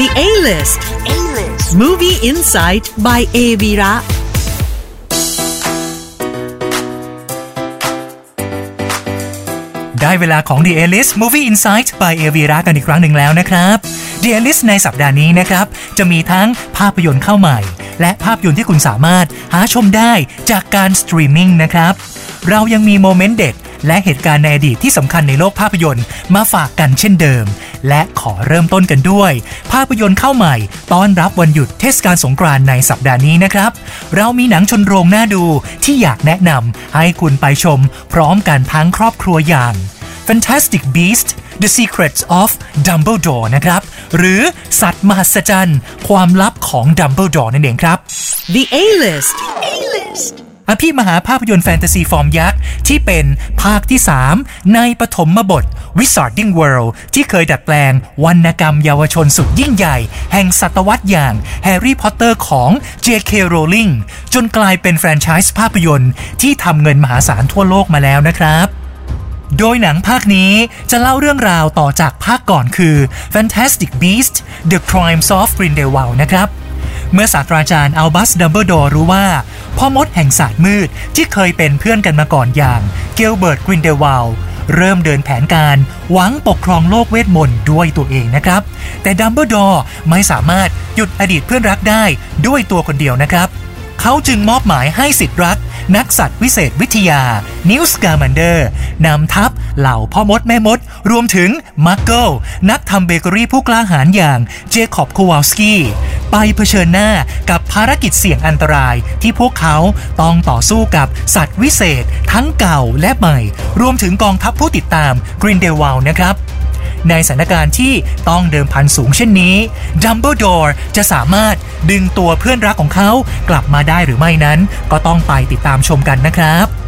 The A-List. A-List. Movie Insight by A. Vira. ได้เวลาของ The A-List Movie Insight by a v i r a กันอีกครั้งหนึ่งแล้วนะครับ The A-List ในสัปดาห์นี้นะครับ จะมีทั้งภาพยนตร์เข้าใหม่ และภาพยนตร์ที่คุณสามารถหาชมได้จากการสตรีมมิ่งนะครับ เรายังมี moment เด็ด และเหตุการณ์ในอดีตที่สำคัญในโลกภาพยนตร์มาฝากกันเช่นเดิม และขอเริ่มต้นกันด้วย ภาพยนตร์เข้าใหม่ ต้อนรับวันหยุดเทศกาลสงกรานต์ในสัปดาห์นี้นะครับ เรามีหนังชนโรงน่าดูที่อยากแนะนำให้คุณไปชม พร้อมกันทั้งครอบครัวอย่าง Fantastic Beast The Secrets of Dumbledore นะครับ หรือสัตว์มหัศจรรย์ ความลับของ Dumbledore นั่นเองครับ The A-List. A-List. อภิมหาภาพยนตร์แฟนตาซีฟอร์มยักษ์ ที่เป็นภาคที่ 3 ในปฐมบท Wizarding World ที่เคยดัดแปลงวรรณกรรมเยาวชนสุดยิ่งใหญ่ แห่งศตวรรษอย่าง Harry Potter ของ J.K. Rowling จนกลายเป็นแฟรนไชส์ภาพยนตร์ที่ทำเงินมหาศาลทั่วโลกมาแล้วนะครับโดยหนังภาคนี้จะเล่าเรื่องราวต่อจากภาคก่อนคือ Fantastic Beasts The Crimes of Grindelwald นะครับ เมื่อศาสตราจารย์อัลบัสดัมเบิลดอร์รู้ว่า พ่อมดแห่งศาสตร์มืดที่เคยเป็นเพื่อนกันมาก่อนอย่าง Gellert Grindelwald เริ่มเดินแผนการหวังปกครองโลกเวทมนต์ด้วยตัวเองนะครับ แต่ Dumbledore ไม่สามารถหยุดอดีตเพื่อนรักได้ด้วยตัวคนเดียวนะครับ เขาจึงมอบหมายให้ศิษย์รัก นักสัตว์วิเศษวิทยา Newt Scamander นำทัพ เหล่าพ่อมดแม่มด รวมถึงมาร์เกิลนักทำเบเกอรี่ผู้กล้าหาญอย่าง Jacob Kowalskiไปเผชิญหน้ากับภารกิจเสี่ยงอันตราย ที่พวกเขาต้องต่อสู้กับสัตว์วิเศษ ทั้งเก่าและใหม่ รวมถึงกองทัพผู้ติดตาม Grindelwald นะครับในสถานการณ์ที่ต้องเดิมพันสูงเช่นนี้ Dumbledore จะสามารถดึงตัวเพื่อนรักของเขากลับมาได้หรือไม่นั้น ก็ต้องไปติดตามชมกันนะครับ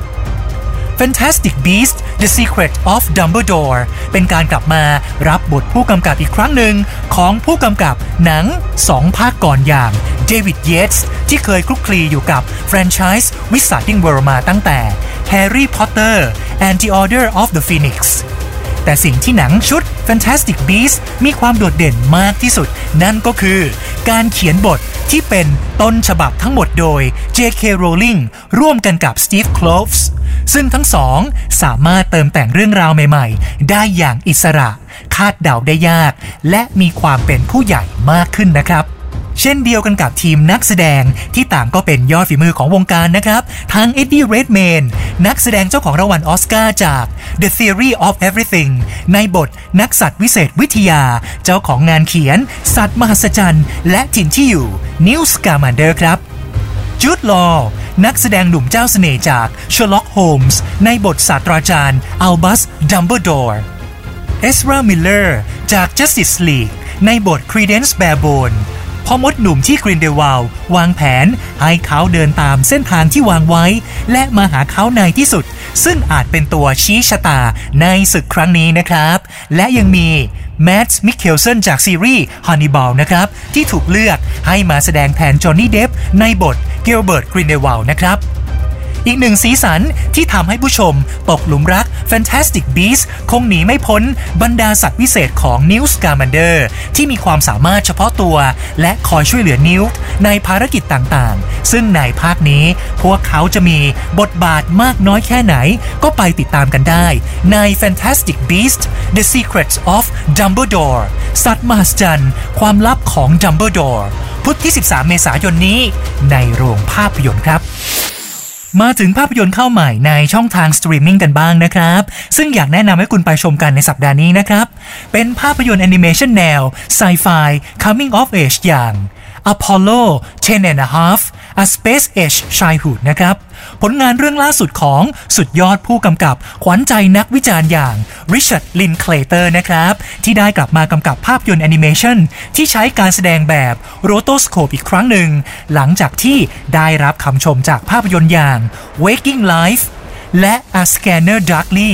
Fantastic Beasts The Secret of Dumbledore เป็นการกลับมารับบทผู้กำกับอีกครั้งหนึ่งของผู้กำกับหนัง2ภาคก่อนอย่างเดวิด เยตส์ที่เคยคลุกคลีอยู่กับแฟรนไชส์ Wizarding World มาตั้งแต่ Harry Potter and the Order of the Phoenix แต่สิ่งที่หนังชุด Fantastic Beasts มีความโดดเด่นมากที่สุด นั่นก็คือการเขียนบท ที่เป็นต้นฉบับทั้งหมดโดย J.K. Rowling ร่วมกันกับ Steve Kloves ซึ่งทั้งสองสามารถเติมแต่งเรื่องราวใหม่ๆ ได้อย่างอิสระ คาดเดาได้ยาก และมีความเป็นผู้ใหญ่มากขึ้นนะครับ เช่นเดียวกันกับทีมนักแสดงที่ต่างก็เป็นยอดฝีมือของวงการนะครับ ทั้ง Eddie Redmayne นักแสดงเจ้าของรางวัลออสการ์จาก The Theory of Everything ในบทนักสัตว์วิเศษวิทยา เจ้าของงานเขียน สัตว์มหัศจรรย์ และถิ่นที่อยู่ Newt Scamander ครับJude Law นักแสดงหนุ่มเจ้าเสน่ห์จาก Sherlock Holmes ในบทศาสตราจารย์ Albus Dumbledore Ezra Miller จาก Justice League ในบท Credence Barebone พ่อมดหนุ่มที่ Grindelwald วางแผนให้เขาเดินตามเส้นทางที่วางไว้ และมาหาเขาในที่สุด ซึ่งอาจเป็นตัวชี้ชะตาในศึกครั้งนี้นะครับ และยังมี Mads Mikkelsen จากซีรีส์ Hannibal นะครับ ที่ถูกเลือกให้มาแสดงแทน Johnny Depp ในบท Gellert Grindelwald นะครับ อีกหนึ่งสีสันที่ทำให้ผู้ชมตกหลุมรัก Fantastic Beasts คงหนีไม่พ้นบรรดาสัตว์วิเศษของ Newt Scamander ที่มีความสามารถเฉพาะตัว และคอยช่วยเหลือ Newt ในภารกิจต่างๆ ซึ่งในภาคนี้พวกเขาจะมีบทบาทมากน้อยแค่ไหน ก็ไปติดตามกันได้ ใน Fantastic Beasts The Secrets of Dumbledore สัตว์มหัศจรรย์ความลับของ Dumbledore พุธที่ 13 เมษายนนี้ ในโรงภาพยนตร์ครับ มาถึงภาพยนตร์เข้าใหม่ในช่องทางสตรีมมิ่งกันบ้างนะครับ ซึ่งอยากแนะนำให้คุณไปชมกันในสัปดาห์นี้นะครับ เป็นภาพยนตร์แอนิเมชันแนวไซไฟ coming of age อย่าง Apollo 10 and a half A Space Age Childhood นะครับ ผลงานเรื่องล่าสุดของสุดยอดผู้กำกับ ขวัญใจนักวิจารณ์อย่าง Richard Linklater นะครับ ที่ได้กลับมากำกับภาพยนตร์แอนิเมชันที่ใช้การแสดงแบบ rotoscope อีกครั้งหนึ่ง หลังจากที่ได้รับคำชมจากภาพยนตร์อย่าง Waking Life และ A Scanner Darkly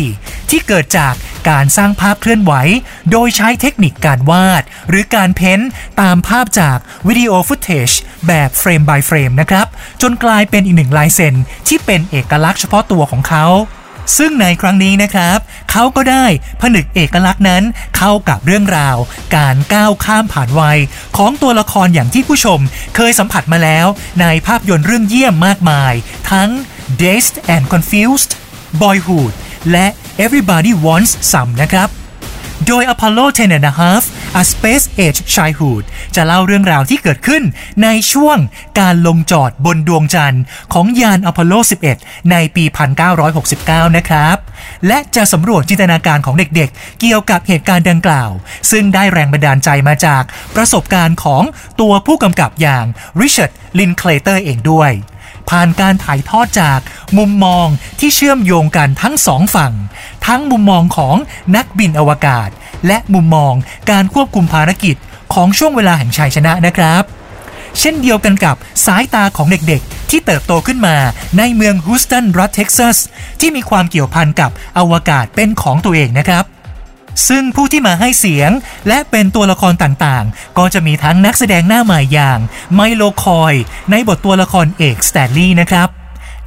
ที่เกิดจากการสร้างภาพเคลื่อนไหว โดยใช้เทคนิคการวาด หรือการ paint ตามภาพจากวิดีโอฟุตเทจแบบเฟรม by เฟรมนะครับ จนกลายเป็นอีกหนึ่งลายเซ็นที่เป็นเอกลักษณ์เฉพาะตัวของเขาซึ่งในครั้งนี้นะครับ เขาก็ได้ผนึกเอกลักษณ์นั้นเข้ากับเรื่องราว การก้าวข้ามผ่านวัย ของตัวละครอย่างที่ผู้ชม เคยสัมผัสมาแล้วในภาพยนตร์เรื่องเยี่ยมมากมาย ทั้ง Dazed and Confused Boyhood และ Everybody Wants Some นะครับ โดย Apollo 10 and a half A Space Age Childhood จะเล่าเรื่องราวที่เกิดขึ้นในช่วงการลงจอดบนดวงจันทร์ของยานอพอลโล 11 ในปี 1969 นะครับ และจะสำรวจจินตนาการของเด็กๆ เกี่ยวกับเหตุการณ์ดังกล่าว ซึ่งได้แรงบันดาลใจมาจากประสบการณ์ของตัวผู้กำกับอย่าง Richard Linklater เองด้วย ผ่านการถ่ายทอดจากมุมมองที่เชื่อมโยงกันทั้งสองฝั่ง ทั้งมุมมองของนักบินอวกาศ และมุมมองการควบคุมภารกิจของช่วงเวลาแห่งชัยชนะนะครับ เช่นเดียวกันกับสายตาของเด็กๆ ที่เติบโตขึ้นมาในเมืองฮูสตันรัฐเท็กซัสที่มีความเกี่ยวพันกับอวกาศเป็นของตัวเองนะครับ ซึ่งผู้ที่มาให้เสียงและเป็นตัวละครต่างๆ ก็จะมีทั้งนักแสดงหน้าใหม่อย่าง Milo Coy ในบทตัวละครเอกสแตนลีย์นะครับ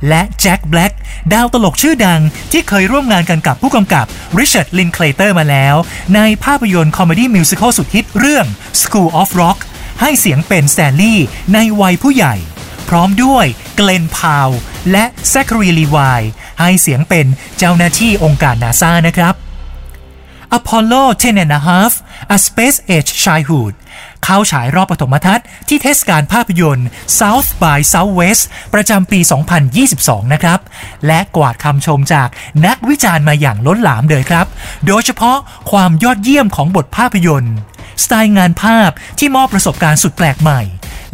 และ Jack Blackดาวตลกชื่อดังที่เคยร่วมงานกันกับผู้กำกับริชาร์ดลินเคลเตอร์มาแล้ว ในภาพยนตร์ comedy musical สุดฮิตเรื่อง School of Rock ให้เสียงเป็นสแตนลีย์ในวัยผู้ใหญ่ พร้อมด้วยเกลนพาวเวลล์ และแซคคารีลีวายให้เสียงเป็นเจ้าหน้าที่องค์การนาซานะครับ Apollo 10 and a half A Space Age Childhood เข้าฉายรอบปฐมทัศน์ที่เทศกาลภาพยนตร์ South by Southwest ประจำปี 2022 นะครับ และกวาดคำชมจากนักวิจารณ์มาอย่างล้นหลามเลยครับ โดยเฉพาะความยอดเยี่ยมของบทภาพยนตร์ สไตล์งานภาพที่มอบประสบการณ์สุดแปลกใหม่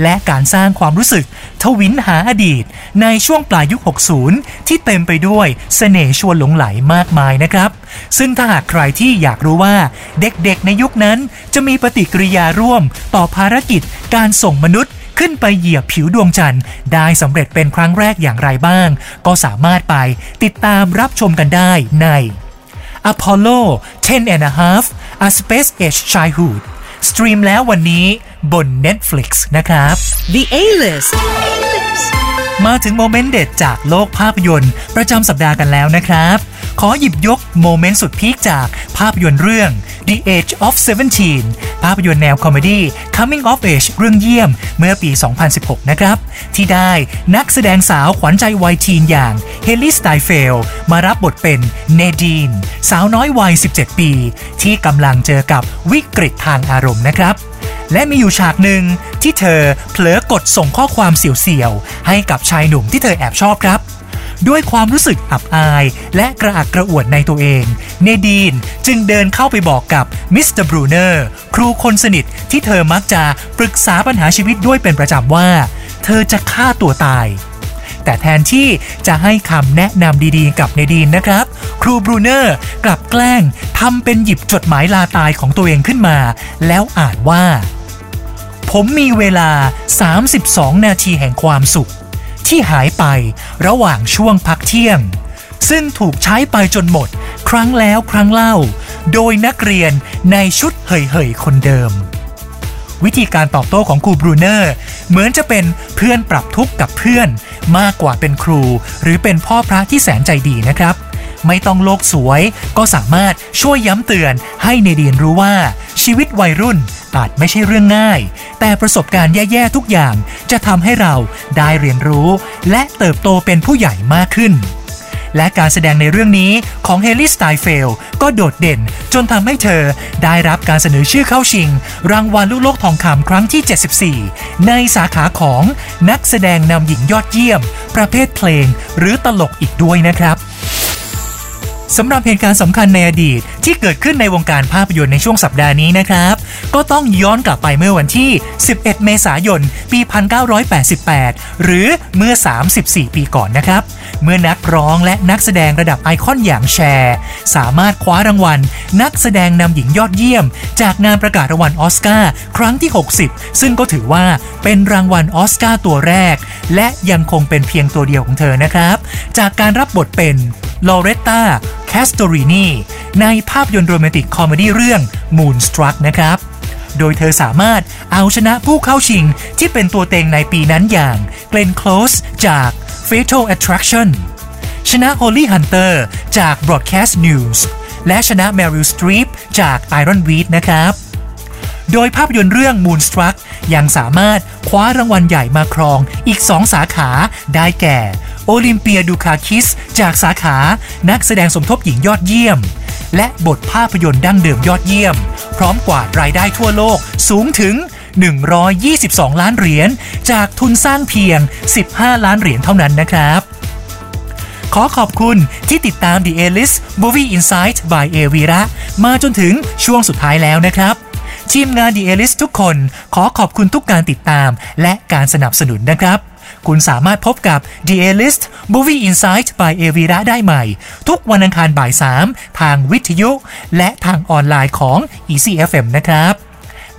และการสร้างความรู้สึกทวินหาอดีต ในช่วงปลายยุค 60 ที่เต็มไปด้วยเสน่ห์ชวนหลงไหลมากมายนะครับ ซึ่งถ้าหากใครที่อยากรู้ว่าเด็กๆในยุคนั้น จะมีปฏิกิริยาร่วมต่อภารกิจการส่งมนุษย์ขึ้นไปเหยียบผิวดวงจันทร์ได้สำเร็จเป็นครั้งแรกอย่างไรบ้าง ก็สามารถไปติดตามรับชมกันได้ใน Apollo 10 and a half A Space Age Childhood สตรีมแล้ววันนี้ บน Netflix นะครับ The A-List. มาถึงโมเมนต์เด็ดจากโลกภาพยนตร์ ประจำสัปดาห์กันแล้วนะครับ ขอหยิบยก moment สุดพีคจากภาพยนตร์เรื่อง The Edge of Seventeen ภาพยนตร์แนว comedy Coming of Age เรื่องเยี่ยมเมื่อปี 2016 นะครับ ที่ได้นักแสดงสาวขวัญใจวัย teen อย่างเฮลิสไตเฟลมารับบทเป็นเนดีน สาวน้อยวัย 17 ปี ที่กำลังเจอกับวิกฤตทางอารมณ์นะครับ และมีอยู่ฉากหนึ่งที่เธอเผลอกดส่งข้อความเสียวๆ ให้กับชายหนุ่มที่เธอแอบชอบครับ ด้วยความรู้สึกอับอาย และกระอักกระอ่วนในตัวเอง เนดีนจึงเดินเข้าไปบอกกับมิสเตอร์บรูเนอร์ครูคนสนิทที่เธอมักจะปรึกษาปัญหาชีวิตด้วยเป็นประจำว่า เธอจะฆ่าตัวตายแต่แทนที่จะให้คำแนะนำดีๆ กับเนดีนนะครับ ครูบรูเนอร์กลับแกล้งทำเป็นหยิบจดหมายลาตายของตัวเองขึ้นมา แล้วอ่านว่า ผมมีเวลา 32 นาทีแห่งความสุข ที่หายไประหว่างช่วงพักเที่ยง ซึ่งถูกใช้ไปจนหมด ครั้งแล้วครั้งเล่า โดยนักเรียนในชุดเหยๆคนเดิม วิธีการตอบโต้ของครูบรูเนอร์ เหมือนจะเป็นเพื่อนปรับทุกข์กับเพื่อน มากกว่าเป็นครู หรือเป็นพ่อพระที่แสนใจดีนะครับไม่ต้องโลกสวยก็สามารถช่วยย้ำเตือนให้เนเดียนรู้ว่าชีวิตวัยรุ่น อาจไม่ใช่เรื่องง่าย แต่ประสบการณ์แย่ๆทุกอย่างจะทำให้เราได้เรียนรู้ และเติบโตเป็นผู้ใหญ่มากขึ้น และการแสดงในเรื่องนี้ของเฮลิสไตเฟลก็โดดเด่น จนทำให้เธอได้รับการเสนอชื่อเข้าชิง รางวัลลูกโลกทองคำครั้งที่ 74 ในสาขาของนักแสดงนำหญิงยอดเยี่ยม ประเภทเพลง หรือตลกอีกด้วยนะครับสำหรับเหตุการณ์สำคัญในอดีตที่เกิดขึ้นในวงการภาพยนตร์ในช่วงสัปดาห์นี้นะครับ ก็ต้องย้อนกลับไปเมื่อวันที่ 11 เมษายน ปี 1988 หรือเมื่อ 34 ปีก่อนนะครับ เมื่อนักร้องและนักแสดงระดับไอคอนอย่างแชร์ สามารถคว้ารางวัล นักแสดงนำหญิงยอดเยี่ยม จากงานประกาศรางวัลออสการ์ครั้งที่ 60 ซึ่งก็ถือว่าเป็นรางวัลออสการ์ตัวแรก และยังคงเป็นเพียงตัวเดียวของเธอนะครับ จากการรับบทเป็นลอเรตตาแคสโตรินีในภาพยนตร์โรแมนติก comedy เรื่อง Moonstruck นะครับ โดยเธอสามารถเอาชนะผู้เข้าชิงที่เป็นตัวเต็งในปีนั้นอย่างเก e น Close จาก Fatal Attraction ชนะ Holly Hunter จาก Broadcast News และชนะ Meryl Streep จาก Ironweed นะครับ โดยภาพยนตร์เรื่อง Moonstruck ยังสามารถคว้ารางวัลใหญ่มาครองอีก 2 สาขาได้แก่ โอลิมเปียดูคาคิส จากสาขานักแสดงสมทบหญิงยอดเยี่ยม และบทภาพยนตร์ดั้งเดิมยอดเยี่ยม พร้อมกวาดรายได้ทั่วโลกสูงถึง 122 ล้านเหรียญ จากทุนสร้างเพียง 15 ล้านเหรียญเท่านั้นนะครับขอขอบคุณที่ติดตาม The A-List Movie Insight by A v i r a มาจนถึงช่วงสุดท้ายแล้วนะครับ ทีมงาน The A-List ทุกคนขอขอบคุณทุกการติดตามและการสนับสนุนนะครับ คุณสามารถพบกับ The A-List Movie Insight by A v i r a ได้ใหม่ ทุกวันอังคารบ่าย 3 ทางวิทยุ และทางออนไลน์ของ Easy FM นะครับ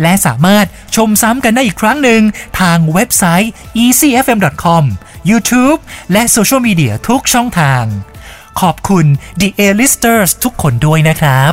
และสามารถชมซ้ำกันได้อีกครั้งหนึ่งทางเว็บไซต์ easyfm.com YouTube และโซเชียลมีเดียทุกช่องทาง ขอบคุณ The A-Listers ทุกคนด้วยนะครับ